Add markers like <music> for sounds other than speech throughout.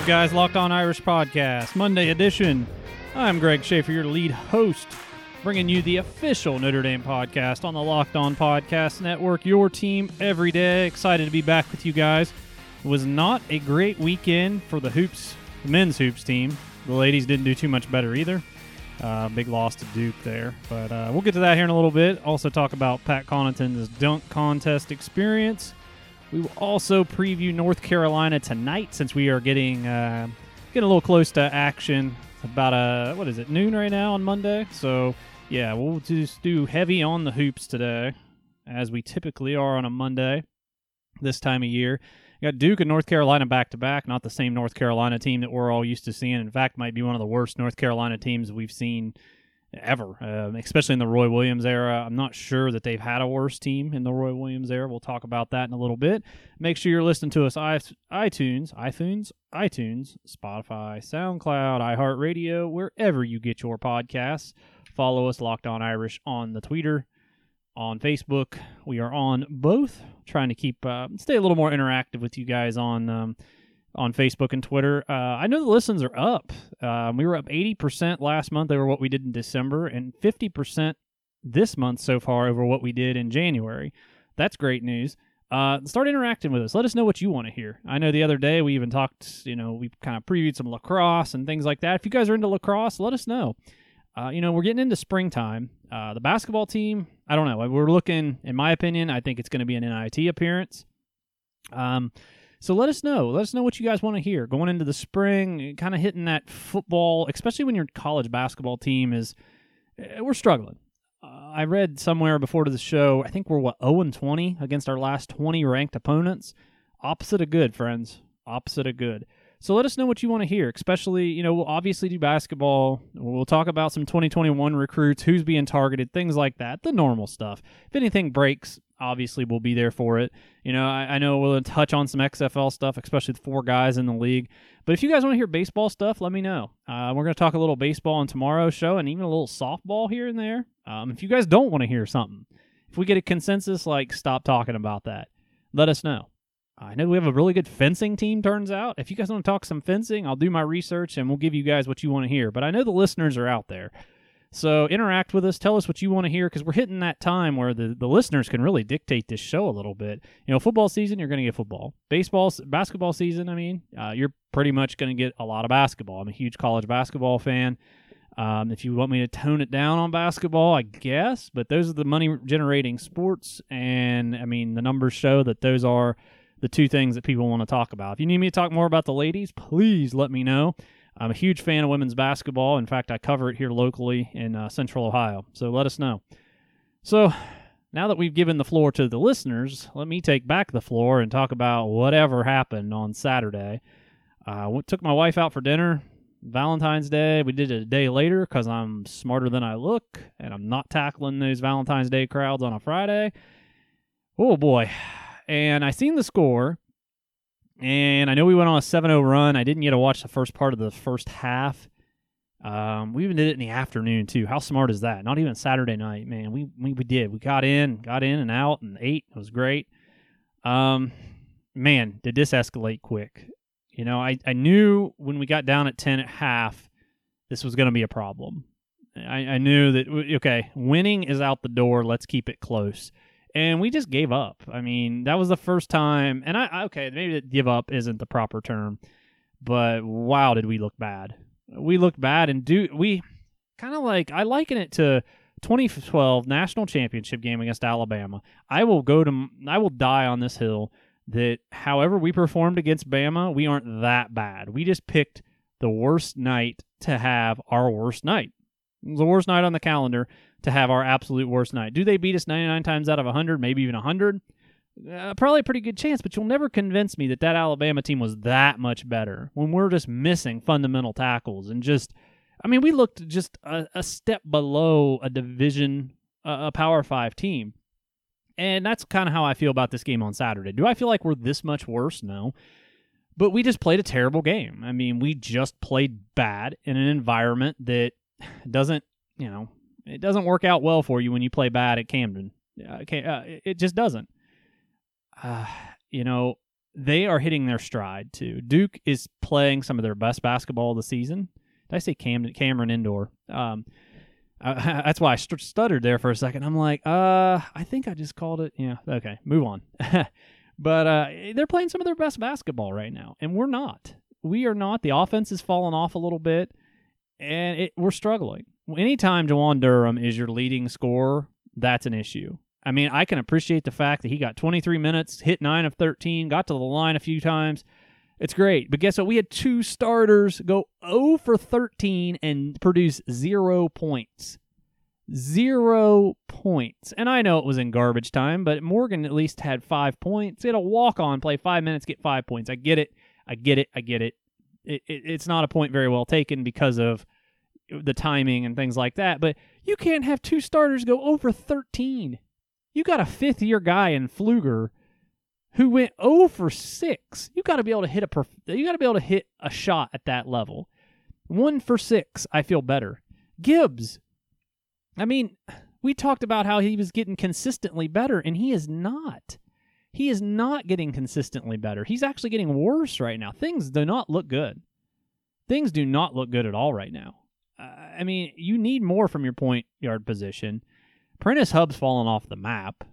Up, guys? Locked On Irish Podcast, Monday edition. I'm Greg Schaefer, your lead host, bringing you the official Notre Dame podcast on the Locked On Podcast Network. Your team every day. Excited to be back with you guys. It was not a great weekend for the hoops, the men's hoops team. The ladies didn't do too much better either. Uh, big loss to Duke there, but uh, we'll get to that here in a little bit. Also, talk about Pat Connaughton's dunk contest experience. We will also preview North Carolina tonight since we are getting uh, getting a little close to action. About uh, what is it noon right now on Monday? So yeah, we'll just do heavy on the hoops today, as we typically are on a Monday this time of year. Got Duke and North Carolina back to back, not the same North Carolina team that we're all used to seeing. In fact, might be one of the worst North Carolina teams we've seen ever, uh, especially in the Roy Williams era. I'm not sure that they've had a worse team in the Roy Williams era. We'll talk about that in a little bit. Make sure you're listening to us iTunes, iTunes, iTunes, Spotify, SoundCloud, iHeartRadio, wherever you get your podcasts. Follow us, Locked On Irish, on the Twitter, on Facebook. We are on both, trying to keep uh, stay a little more interactive with you guys on. Um, on Facebook and Twitter. Uh, I know the listens are up. Um, we were up 80% last month over what we did in December and 50% this month so far over what we did in January. That's great news. Uh, start interacting with us. Let us know what you want to hear. I know the other day we even talked, you know, we kind of previewed some lacrosse and things like that. If you guys are into lacrosse, let us know. Uh, you know, we're getting into springtime. Uh, the basketball team, I don't know. We're looking, in my opinion, I think it's going to be an NIT appearance. Um, so let us know. Let us know what you guys want to hear going into the spring. Kind of hitting that football, especially when your college basketball team is. eh, We're struggling. Uh, I read somewhere before to the show. I think we're what zero and twenty against our last twenty ranked opponents. Opposite of good, friends. Opposite of good. So let us know what you want to hear. Especially, you know, we'll obviously do basketball. We'll talk about some 2021 recruits, who's being targeted, things like that. The normal stuff. If anything breaks, obviously we'll be there for it. You know, I, I know we'll touch on some XFL stuff, especially the four guys in the league. But if you guys want to hear baseball stuff, let me know. Uh, we're going to talk a little baseball on tomorrow's show and even a little softball here and there. Um, if you guys don't want to hear something, if we get a consensus, like stop talking about that, let us know. I know we have a really good fencing team, turns out. If you guys want to talk some fencing, I'll do my research and we'll give you guys what you want to hear. But I know the listeners are out there. So interact with us. Tell us what you want to hear because we're hitting that time where the, the listeners can really dictate this show a little bit. You know, football season, you're going to get football. Baseball, basketball season, I mean, uh, you're pretty much going to get a lot of basketball. I'm a huge college basketball fan. Um, if you want me to tone it down on basketball, I guess, but those are the money generating sports. And I mean, the numbers show that those are the two things that people want to talk about. If you need me to talk more about the ladies, please let me know. I'm a huge fan of women's basketball. In fact, I cover it here locally in uh, Central Ohio. So let us know. So now that we've given the floor to the listeners, let me take back the floor and talk about whatever happened on Saturday. I uh, took my wife out for dinner. Valentine's Day. We did it a day later because I'm smarter than I look, and I'm not tackling those Valentine's Day crowds on a Friday. Oh boy! And I seen the score, and I know we went on a 7-0 run. I didn't get to watch the first part of the first half. Um, we even did it in the afternoon too. How smart is that? Not even Saturday night, man. We we, we did. We got in, got in and out, and ate. It was great. Um, man, did this escalate quick? You know, I, I knew when we got down at 10 at half, this was going to be a problem. I, I knew that, okay, winning is out the door. Let's keep it close. And we just gave up. I mean, that was the first time. And I, okay, maybe give up isn't the proper term, but wow, did we look bad. We looked bad and do, we kind of like, I liken it to 2012 national championship game against Alabama. I will go to, I will die on this hill that however we performed against Bama, we aren't that bad. We just picked the worst night to have our worst night. The worst night on the calendar to have our absolute worst night. Do they beat us 99 times out of 100, maybe even 100? Uh, probably a pretty good chance, but you'll never convince me that that Alabama team was that much better when we're just missing fundamental tackles and just, I mean, we looked just a, a step below a division, uh, a Power Five team. And that's kind of how I feel about this game on Saturday. Do I feel like we're this much worse? No. But we just played a terrible game. I mean, we just played bad in an environment that <sighs> doesn't, you know, it doesn't work out well for you when you play bad at Camden. Uh, it just doesn't. Uh, you know, they are hitting their stride too. Duke is playing some of their best basketball of the season. Did I say Camden, Cameron Indoor? Um, uh, <laughs> that's why I st- stuttered there for a second. I'm like, uh, I think I just called it. Yeah, okay, move on. <laughs> but uh, they're playing some of their best basketball right now, and we're not. We are not. The offense has fallen off a little bit, and it, we're struggling. Anytime Juwan Durham is your leading scorer, that's an issue. I mean, I can appreciate the fact that he got 23 minutes, hit 9 of 13, got to the line a few times. It's great. But guess what? We had two starters go 0 for 13 and produce zero points. Zero points. And I know it was in garbage time, but Morgan at least had five points. He had a walk on, play five minutes, get five points. I get it. I get it. I get it. it, it it's not a point very well taken because of the timing and things like that. But you can't have two starters go over 13. You got a fifth year guy in Pflueger who went 0 for 6. You got to be able to hit a perf- you got to be able to hit a shot at that level. 1 for 6, I feel better. Gibbs. I mean, we talked about how he was getting consistently better and he is not. He is not getting consistently better. He's actually getting worse right now. Things do not look good. Things do not look good at all right now. I mean, you need more from your point yard position. Prentiss Hubb's fallen off the map.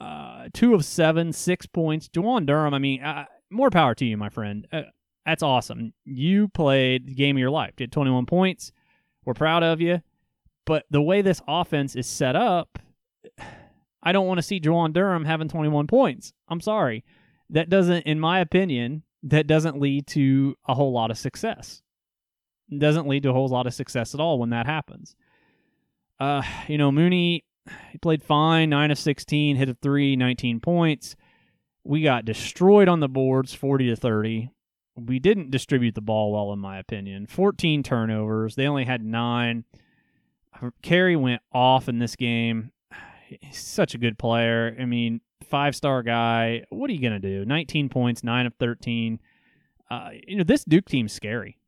Uh, two of seven, six points. Juwan Durham, I mean, uh, more power to you, my friend. Uh, that's awesome. You played the game of your life. Did 21 points. We're proud of you. But the way this offense is set up, <sighs> I don't want to see Juwan Durham having 21 points. I'm sorry. That doesn't, in my opinion, that doesn't lead to a whole lot of success. Doesn't lead to a whole lot of success at all when that happens. Uh, you know, Mooney he played fine, 9 of 16, hit a 3, 19 points. We got destroyed on the boards, 40 to 30. We didn't distribute the ball well, in my opinion. 14 turnovers. They only had nine. Carey went off in this game. He's such a good player. I mean, five star guy. What are you going to do? 19 points, 9 of 13. Uh, you know, this Duke team's scary,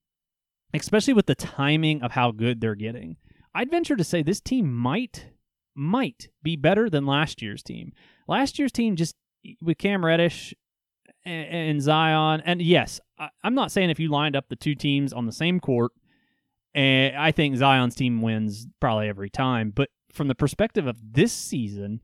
especially with the timing of how good they're getting. I'd venture to say this team might might be better than last year's team. Last year's team just with Cam Reddish and, and Zion, and yes, I, I'm not saying if you lined up the two teams on the same court, and I think Zion's team wins probably every time. But from the perspective of this season,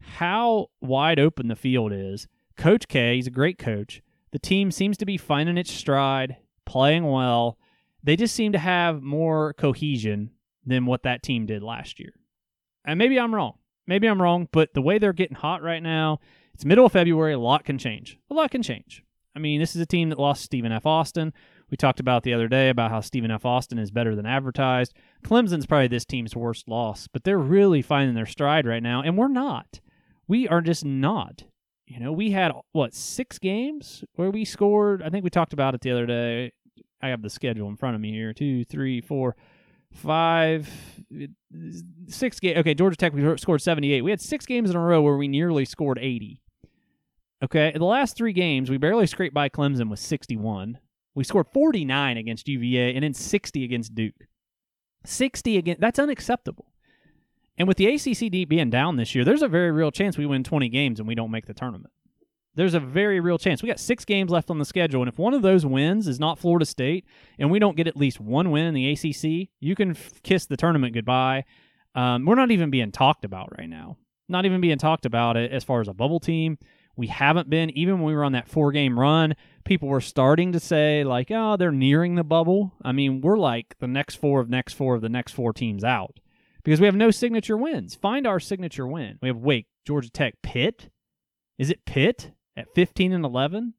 how wide open the field is. Coach K, he's a great coach. The team seems to be finding its stride, playing well. They just seem to have more cohesion than what that team did last year. And maybe I'm wrong. Maybe I'm wrong, but the way they're getting hot right now, it's middle of February. A lot can change. A lot can change. I mean, this is a team that lost Stephen F. Austin. We talked about the other day about how Stephen F. Austin is better than advertised. Clemson's probably this team's worst loss, but they're really finding their stride right now, and we're not. We are just not. You know, we had what six games where we scored. I think we talked about it the other day. I have the schedule in front of me here. Two, three, four, five, six games. Okay, Georgia Tech we scored 78. We had six games in a row where we nearly scored 80. Okay, the last three games, we barely scraped by Clemson with 61. We scored 49 against UVA and then 60 against Duke. 60 again. That's unacceptable. And with the ACC being down this year, there's a very real chance we win 20 games and we don't make the tournament. There's a very real chance. We got six games left on the schedule, and if one of those wins is not Florida State, and we don't get at least one win in the ACC, you can f- kiss the tournament goodbye. Um, we're not even being talked about right now. Not even being talked about it as far as a bubble team. We haven't been, even when we were on that four game run, people were starting to say, like, oh, they're nearing the bubble. I mean, we're like the next four of next four of the next four teams out because we have no signature wins. Find our signature win. We have Wake, Georgia Tech, Pitt. Is it Pitt? At 15 and 11.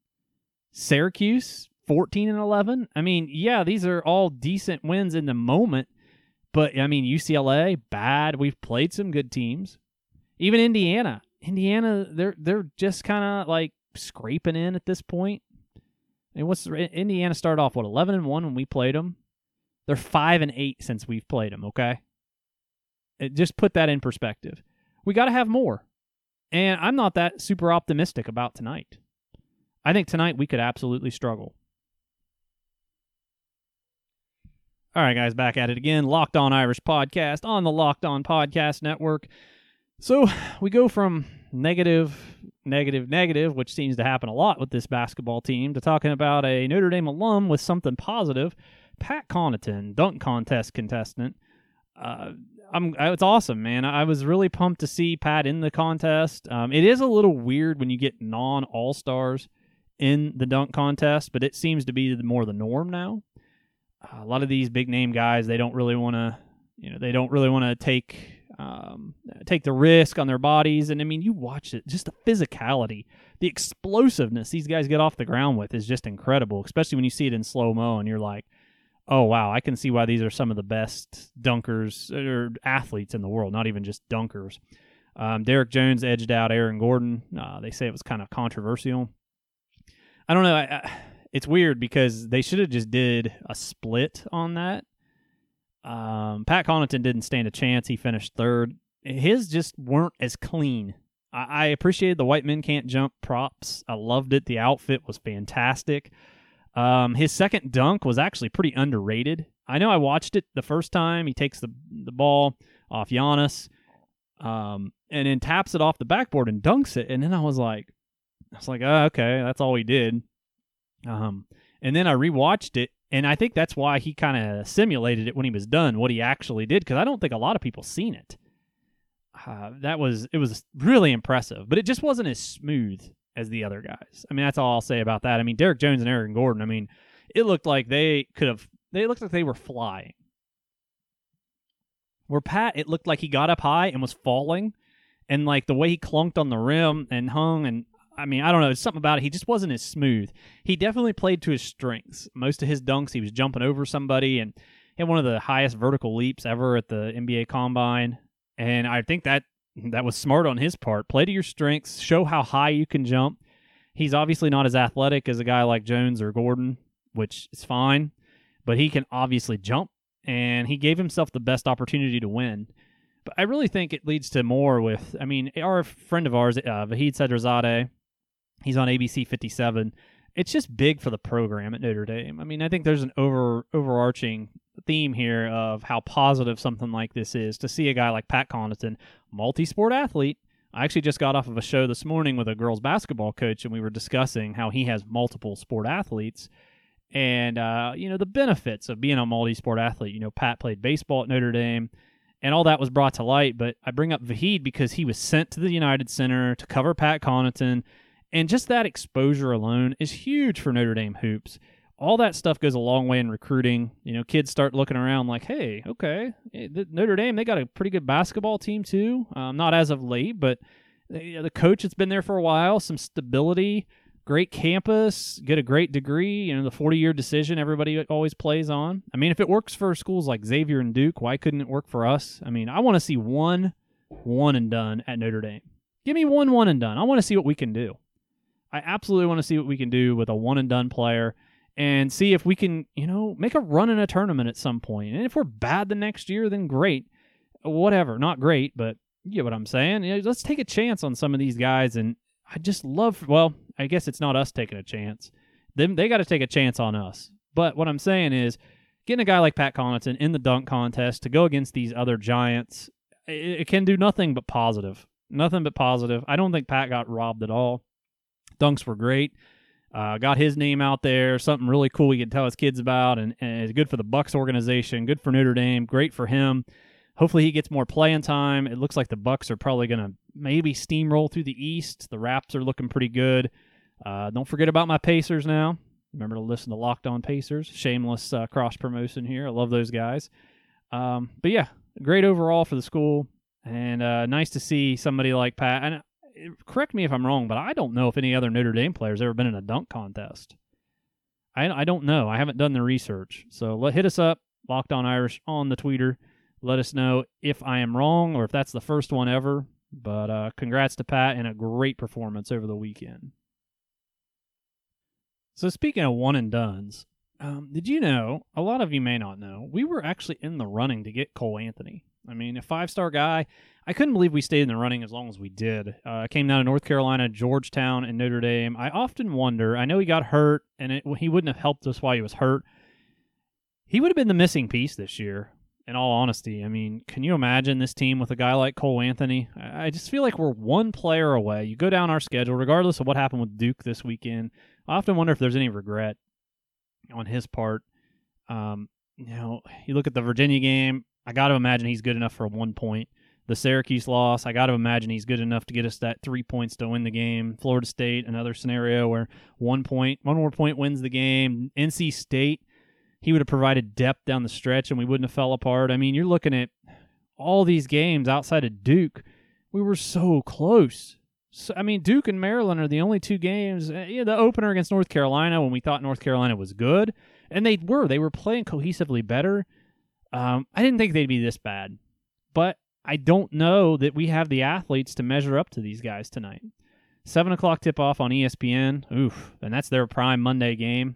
Syracuse 14 and 11. I mean, yeah, these are all decent wins in the moment, but I mean, UCLA bad. We've played some good teams. Even Indiana. Indiana, they're they're just kind of like scraping in at this point. What's Indiana started off what 11 and 1 when we played them. They're 5 and 8 since we've played them, okay? It, just put that in perspective. We got to have more. And I'm not that super optimistic about tonight. I think tonight we could absolutely struggle. All right, guys, back at it again. Locked On Irish podcast on the Locked On Podcast Network. So <sighs> we go from negative, negative, negative, which seems to happen a lot with this basketball team, to talking about a Notre Dame alum with something positive. Pat Connaughton, dunk contest contestant. Uh, I'm, it's awesome, man. I was really pumped to see Pat in the contest. Um, it is a little weird when you get non All Stars in the dunk contest, but it seems to be more the norm now. Uh, a lot of these big name guys, they don't really want to, you know, they don't really want to take um, take the risk on their bodies. And I mean, you watch it, just the physicality, the explosiveness these guys get off the ground with is just incredible, especially when you see it in slow mo and you're like, oh, wow, I can see why these are some of the best dunkers or athletes in the world, not even just dunkers. Um, Derrick Jones edged out Aaron Gordon. Uh, they say it was kind of controversial. I don't know. I, I, it's weird because they should have just did a split on that um, Pat Connaughton didn't stand a chance. He finished third. His just weren't as clean. I, I appreciated the white men can't jump props. I loved it. The outfit was fantastic. Um, his second dunk was actually pretty underrated. I know I watched it the first time. He takes the the ball off Giannis, um, and then taps it off the backboard and dunks it. And then I was like, I was like, oh, okay, that's all he did. Um, and then I rewatched it, and I think that's why he kind of simulated it when he was done, what he actually did, because I don't think a lot of people seen it. Uh, that was it was really impressive, but it just wasn't as smooth as the other guys. I mean, that's all I'll say about that. I mean, Derrick Jones and Aaron Gordon. I mean, it looked like they could have. They looked like they were flying. Where Pat, it looked like he got up high and was falling, and like the way he clunked on the rim and hung, and I mean, I don't know. It's something about it. He just wasn't as smooth. He definitely played to his strengths. Most of his dunks, he was jumping over somebody and had one of the highest vertical leaps ever at the NBA Combine. And I think that that was smart on his part. Play to your strengths. Show how high you can jump. He's obviously not as athletic as a guy like Jones or Gordon, which is fine, but he can obviously jump. And he gave himself the best opportunity to win. But I really think it leads to more with, I mean, our friend of ours, uh, Vahid Sadrzadeh, He's on ABC 57. It's just big for the program at Notre Dame. I mean, I think there's an over overarching theme here of how positive something like this is to see a guy like Pat Connaughton, multi-sport athlete. I actually just got off of a show this morning with a girls basketball coach, and we were discussing how he has multiple sport athletes and uh, you know the benefits of being a multi-sport athlete. You know, Pat played baseball at Notre Dame, and all that was brought to light. But I bring up Vahid because he was sent to the United Center to cover Pat Connaughton and just that exposure alone is huge for Notre Dame hoops. All that stuff goes a long way in recruiting. You know, kids start looking around like, hey, okay, eh, Notre Dame, they got a pretty good basketball team too. Um, not as of late, but the coach has been there for a while, some stability, great campus, get a great degree. You know, the 40 year decision everybody always plays on. I mean, if it works for schools like Xavier and Duke, why couldn't it work for us? I mean, I want to see one one and done at Notre Dame. Give me one one and done. I want to see what we can do. I absolutely want to see what we can do with a one and done player and see if we can, you know, make a run in a tournament at some point. And if we're bad the next year, then great. Whatever, not great, but you get what I'm saying. You know, let's take a chance on some of these guys. And I just love, well, I guess it's not us taking a chance. Them, they got to take a chance on us. But what I'm saying is, getting a guy like Pat Connaughton in the dunk contest to go against these other giants, it, it can do nothing but positive. Nothing but positive. I don't think Pat got robbed at all. Dunks were great. Uh, got his name out there, something really cool he could tell his kids about, and, and it's good for the Bucks organization, good for Notre Dame, great for him. Hopefully he gets more playing time. It looks like the Bucks are probably going to maybe steamroll through the East. The Raps are looking pretty good. Uh, don't forget about my Pacers now. Remember to listen to Locked On Pacers. Shameless uh, cross promotion here. I love those guys. Um, but yeah, great overall for the school, and uh, nice to see somebody like Pat. And correct me if I'm wrong, but I don't know if any other Notre Dame players ever been in a dunk contest. I, I don't know. I haven't done the research. So let hit us up, Locked On Irish on the Twitter. Let us know if I am wrong or if that's the first one ever. But uh, congrats to Pat and a great performance over the weekend. So speaking of one and duns, um, did you know? A lot of you may not know. We were actually in the running to get Cole Anthony. I mean, a five star guy. I couldn't believe we stayed in the running as long as we did. Uh, came down to North Carolina, Georgetown, and Notre Dame. I often wonder. I know he got hurt, and it, he wouldn't have helped us while he was hurt. He would have been the missing piece this year. in all honesty. I mean, can you imagine this team with a guy like Cole Anthony? I just feel like we're one player away. You go down our schedule, regardless of what happened with Duke this weekend. I often wonder if there's any regret on his part. Um, you know, you look at the Virginia game. I got to imagine he's good enough for one point. The Syracuse loss, I got to imagine he's good enough to get us that three points to win the game. Florida State, another scenario where one point, one more point wins the game. NC State, he would have provided depth down the stretch and we wouldn't have fell apart. I mean, you're looking at all these games outside of Duke. We were so close. So, I mean, Duke and Maryland are the only two games. Eh, yeah, the opener against North Carolina when we thought North Carolina was good, and they were. They were playing cohesively better. Um, I didn't think they'd be this bad, but I don't know that we have the athletes to measure up to these guys tonight. Seven o'clock tip off on ESPN. Oof, and that's their prime Monday game.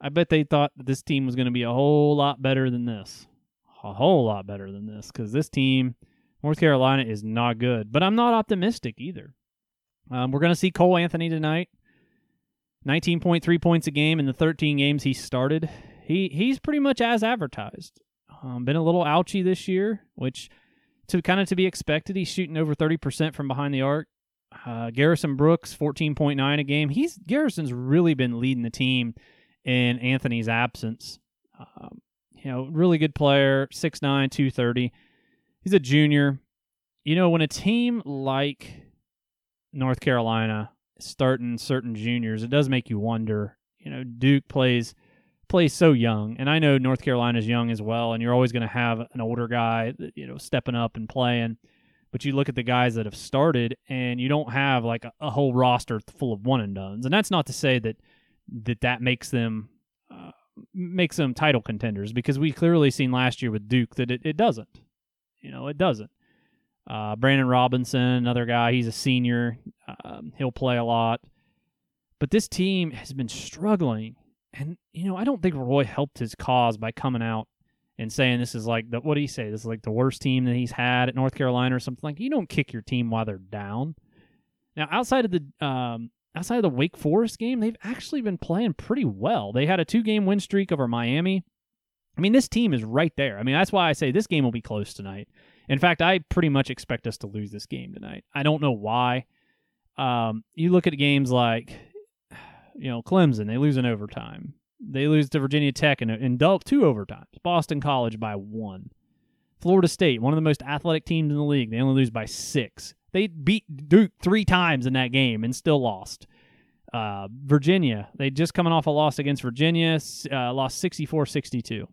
I bet they thought that this team was going to be a whole lot better than this. A whole lot better than this because this team, North Carolina, is not good. But I'm not optimistic either. Um, we're going to see Cole Anthony tonight. 19.3 points a game in the 13 games he started. He he's pretty much as advertised. Um, been a little ouchy this year, which to kind of to be expected. He's shooting over 30% from behind the arc. Uh, Garrison Brooks, 14.9 a game. He's Garrison's really been leading the team in Anthony's absence. Um, you know, really good player, 6'9, 230. He's a junior. You know, when a team like North Carolina starting certain juniors, it does make you wonder. You know, Duke plays plays so young, and I know North Carolina's young as well, and you're always going to have an older guy, you know, stepping up and playing. But you look at the guys that have started, and you don't have like a, a whole roster full of one and duns. And that's not to say that that that makes them uh, makes them title contenders, because we clearly seen last year with Duke that it, it doesn't. You know, it doesn't. Uh, Brandon Robinson, another guy, he's a senior. Um, he'll play a lot. But this team has been struggling and you know, I don't think Roy helped his cause by coming out and saying this is like the what do you say? This is like the worst team that he's had at North Carolina or something like. You don't kick your team while they're down. Now, outside of the um, outside of the Wake Forest game, they've actually been playing pretty well. They had a two game win streak over Miami. I mean, this team is right there. I mean, that's why I say this game will be close tonight. In fact, I pretty much expect us to lose this game tonight. I don't know why. Um, you look at games like you know, Clemson, they lose in overtime. They lose to Virginia Tech in, in two overtimes. Boston College by one. Florida State, one of the most athletic teams in the league, they only lose by six. They beat Duke three times in that game and still lost. Uh, Virginia, they just coming off a loss against Virginia, uh, lost 64 62.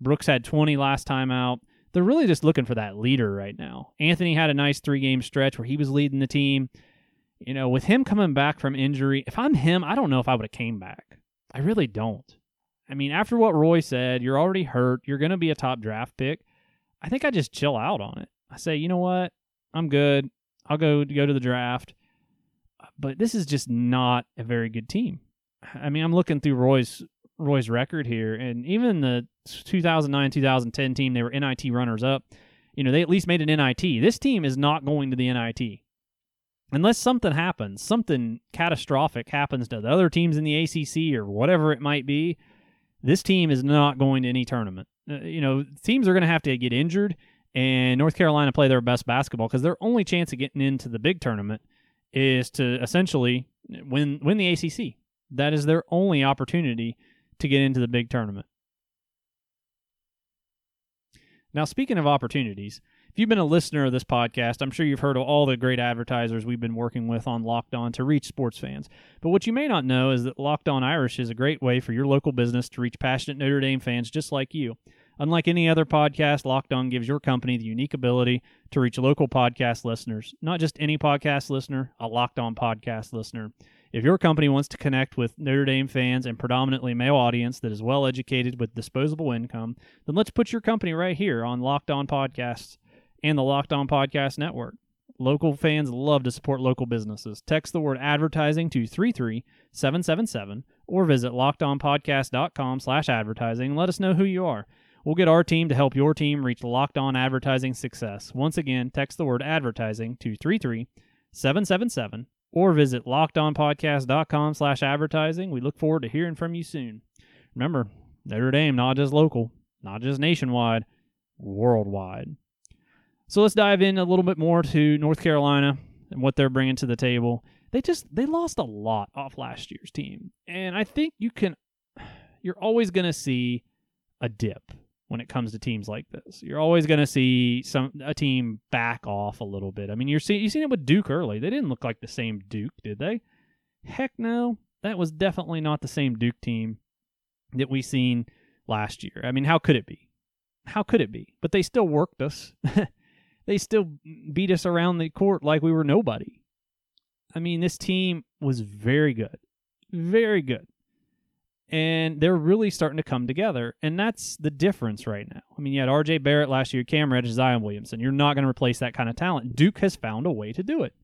Brooks had 20 last time out. They're really just looking for that leader right now. Anthony had a nice three game stretch where he was leading the team you know, with him coming back from injury, if I'm him, I don't know if I would have came back. I really don't. I mean, after what Roy said, you're already hurt. You're going to be a top draft pick. I think I just chill out on it. I say, you know what? I'm good. I'll go go to the draft. But this is just not a very good team. I mean, I'm looking through Roy's Roy's record here, and even the 2009 2010 team, they were NIT runners up. You know, they at least made an NIT. This team is not going to the NIT unless something happens, something catastrophic happens to the other teams in the ACC or whatever it might be, this team is not going to any tournament. Uh, you know, teams are going to have to get injured, and North Carolina play their best basketball because their only chance of getting into the big tournament is to essentially win win the ACC. That is their only opportunity to get into the big tournament. Now, speaking of opportunities, if you've been a listener of this podcast, I'm sure you've heard of all the great advertisers we've been working with on Locked On to reach sports fans. But what you may not know is that Locked On Irish is a great way for your local business to reach passionate Notre Dame fans just like you. Unlike any other podcast, Locked On gives your company the unique ability to reach local podcast listeners. Not just any podcast listener, a Locked On podcast listener. If your company wants to connect with Notre Dame fans and predominantly male audience that is well educated with disposable income, then let's put your company right here on Locked On Podcasts and the Locked On Podcast Network. Local fans love to support local businesses. Text the word advertising to 33777 or visit lockedonpodcast.com slash advertising and let us know who you are. We'll get our team to help your team reach locked on advertising success. Once again, text the word advertising to 33777 or visit lockedonpodcast.com slash advertising. We look forward to hearing from you soon. Remember, Notre Dame, not just local. not just nationwide, worldwide. So let's dive in a little bit more to North Carolina and what they're bringing to the table. They just they lost a lot off last year's team, and I think you can <sighs> you're always going to see a dip when it comes to teams like this. You're always going to see some a team back off a little bit. I mean, you're you seen it with Duke early. They didn't look like the same Duke, did they? Heck no. That was definitely not the same Duke team that we seen last year. I mean, how could it be? How could it be? But they still worked us. <laughs> they still beat us around the court like we were nobody. I mean, this team was very good. Very good and they're really starting to come together. And that's the difference right now. I mean, you had RJ Barrett last year, Cam Reddish, Zion Williamson. You're not going to replace that kind of talent. Duke has found a way to do it.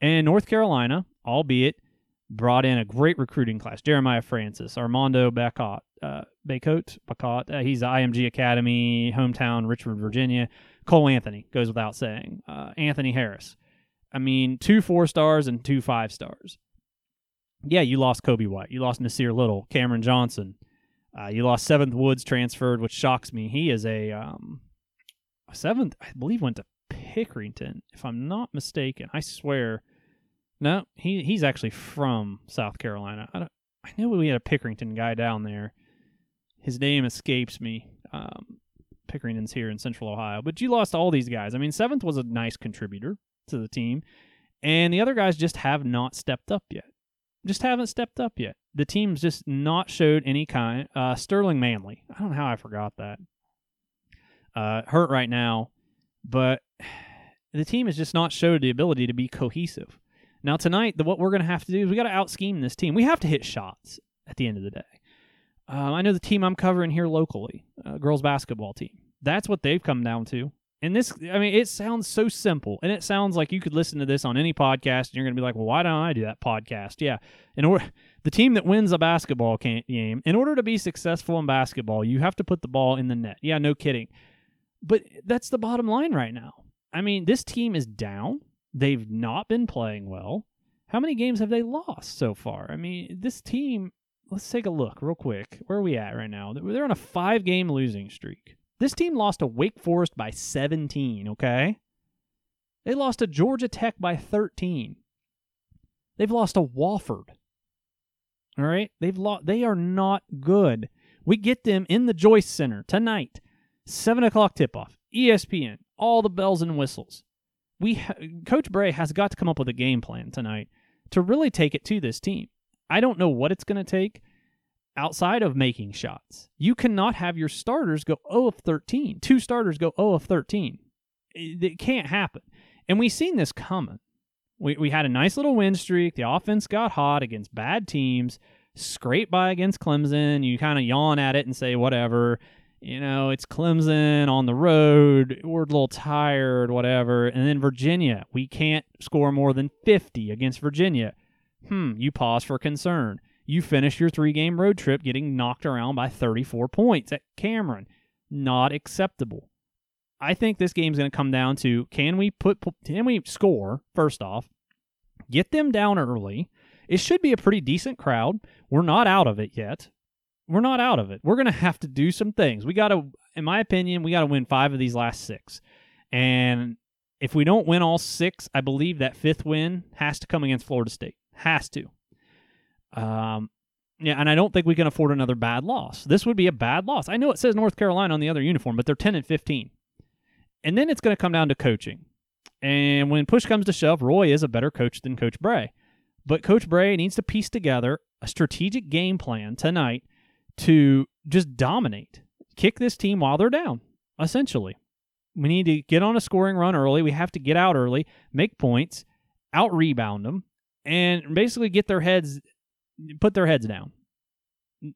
And North Carolina, albeit brought in a great recruiting class. Jeremiah Francis, Armando Bacot, uh, Bacot, Bacot. Uh, he's the IMG Academy, hometown, Richmond, Virginia. Cole Anthony goes without saying. Uh, Anthony Harris. I mean, two four stars and two five stars yeah, you lost Coby White. You lost Nassir Little, Cameron Johnson. Uh, you lost Seventh Woods transferred, which shocks me. He is a, um, seventh, I believe, went to Pickerington, if I'm not mistaken. I swear. No, he he's actually from South Carolina. I, I knew we had a Pickerington guy down there. His name escapes me. Um, Pickerington's here in Central Ohio, but you lost all these guys. I mean, Seventh was a nice contributor to the team, and the other guys just have not stepped up yet just haven't stepped up yet. The team's just not showed any kind. Uh, Sterling Manley, I don't know how I forgot that. Uh, hurt right now, but <sighs> the team has just not showed the ability to be cohesive. Now tonight, the, what we're going to have to do is we got to out scheme this team. We have to hit shots at the end of the day. Um, I know the team I'm covering here locally, uh, girls basketball team. That's what they've come down to. And this, I mean, it sounds so simple, and it sounds like you could listen to this on any podcast, and you're going to be like, "Well, why don't I do that podcast?" Yeah, in order, <laughs> the team that wins a basketball game, in order to be successful in basketball, you have to put the ball in the net. Yeah, no kidding. But that's the bottom line right now. I mean, this team is down. They've not been playing well. How many games have they lost so far? I mean, this team. Let's take a look real quick. Where are we at right now? They're on a five-game losing streak. This team lost to Wake Forest by 17, okay? They lost to Georgia Tech by 13. They've lost to Wofford. All right? They've lost they are not good. We get them in the Joyce Center tonight. Seven o'clock tip off. ESPN. All the bells and whistles. We ha- Coach Brey has got to come up with a game plan tonight to really take it to this team. I don't know what it's going to take outside of making shots. You cannot have your starters go 0 of 13. Two starters go 0 of 13. It, can't happen. And we've seen this coming. We, we had a nice little win streak. The offense got hot against bad teams, scrape by against Clemson. You kind of yawn at it and say, whatever. You know, it's Clemson on the road. We're a little tired, whatever. And then Virginia, we can't score more than 50 against Virginia. Hmm, you pause for concern you finish your three game road trip getting knocked around by 34 points at Cameron. Not acceptable. I think this game's going to come down to can we put can we score first off, get them down early. It should be a pretty decent crowd. We're not out of it yet. We're not out of it. We're going to have to do some things. We got to in my opinion, we got to win 5 of these last 6. And if we don't win all 6, I believe that fifth win has to come against Florida State. Has to. Um, yeah, and I don't think we can afford another bad loss. This would be a bad loss. I know it says North Carolina on the other uniform, but they're 10 and 15. And then it's going to come down to coaching. And when push comes to shove, Roy is a better coach than Coach Brey. But Coach Brey needs to piece together a strategic game plan tonight to just dominate, kick this team while they're down, essentially. We need to get on a scoring run early. We have to get out early, make points, out rebound them, and basically get their heads put their heads down.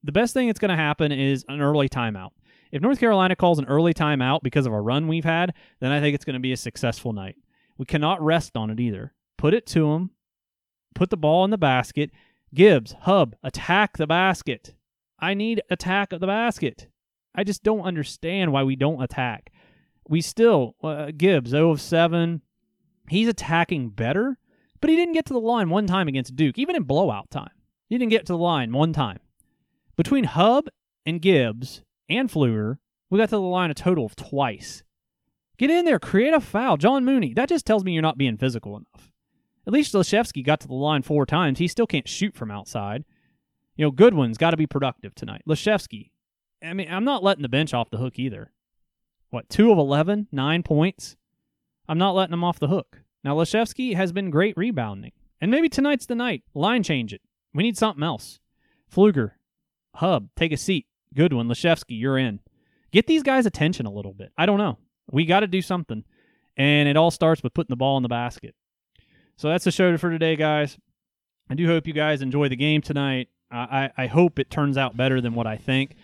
The best thing that's going to happen is an early timeout. If North Carolina calls an early timeout because of a run we've had, then I think it's going to be a successful night. We cannot rest on it either. Put it to them. Put the ball in the basket. Gibbs, Hubb, attack the basket. I need attack of the basket. I just don't understand why we don't attack. We still, uh, Gibbs, 0 of 7. He's attacking better, but he didn't get to the line one time against Duke, even in blowout time. He didn't get to the line one time. Between Hubb and Gibbs and Pflueger, We got to the line a total of twice. Get in there, create a foul. John Mooney, that just tells me you're not being physical enough. At least Laszewski got to the line four times. He still can't shoot from outside. You know, Goodwin's got to be productive tonight. Laszewski, I mean, I'm not letting the bench off the hook either. What, two of 11, nine points? I'm not letting him off the hook. Now, Laszewski has been great rebounding. And maybe tonight's the night. Line change it. We need something else. Pflueger, Hubb, take a seat. Goodwin, Laszewski, you're in. Get these guys' attention a little bit. I don't know. We got to do something. And it all starts with putting the ball in the basket. So that's the show for today, guys. I do hope you guys enjoy the game tonight. I, I hope it turns out better than what I think.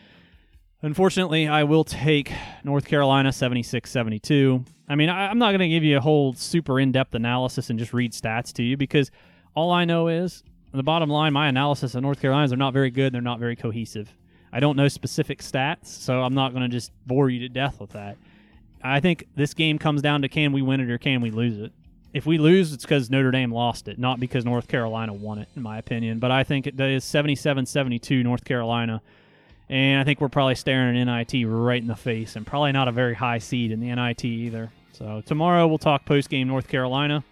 Unfortunately, I will take North Carolina 76 72. I mean, I, am not going to give you a whole super in depth analysis and just read stats to you because all I know is the bottom line my analysis of North Carolina's they're not very good. They're not very cohesive. I don't know specific stats, so I'm not going to just bore you to death with that. I think this game comes down to can we win it or can we lose it? if we lose, it's because Notre Dame lost it, not because North Carolina won it, in my opinion. But I think it is 77 72 North Carolina. And I think we're probably staring an NIT right in the face and probably not a very high seed in the NIT either. So tomorrow we'll talk post game North Carolina.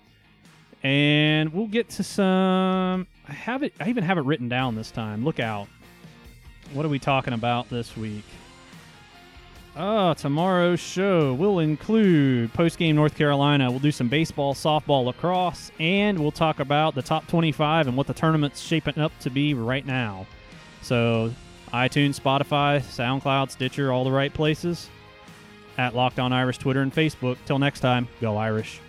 And we'll get to some. I have it. I even have it written down this time. Look out. What are we talking about this week? Oh, tomorrow's show will include post-game North Carolina. We'll do some baseball, softball, lacrosse, and we'll talk about the top 25 and what the tournament's shaping up to be right now. So, iTunes, Spotify, SoundCloud, Stitcher, all the right places. At Locked On Irish, Twitter, and Facebook. Till next time, go Irish.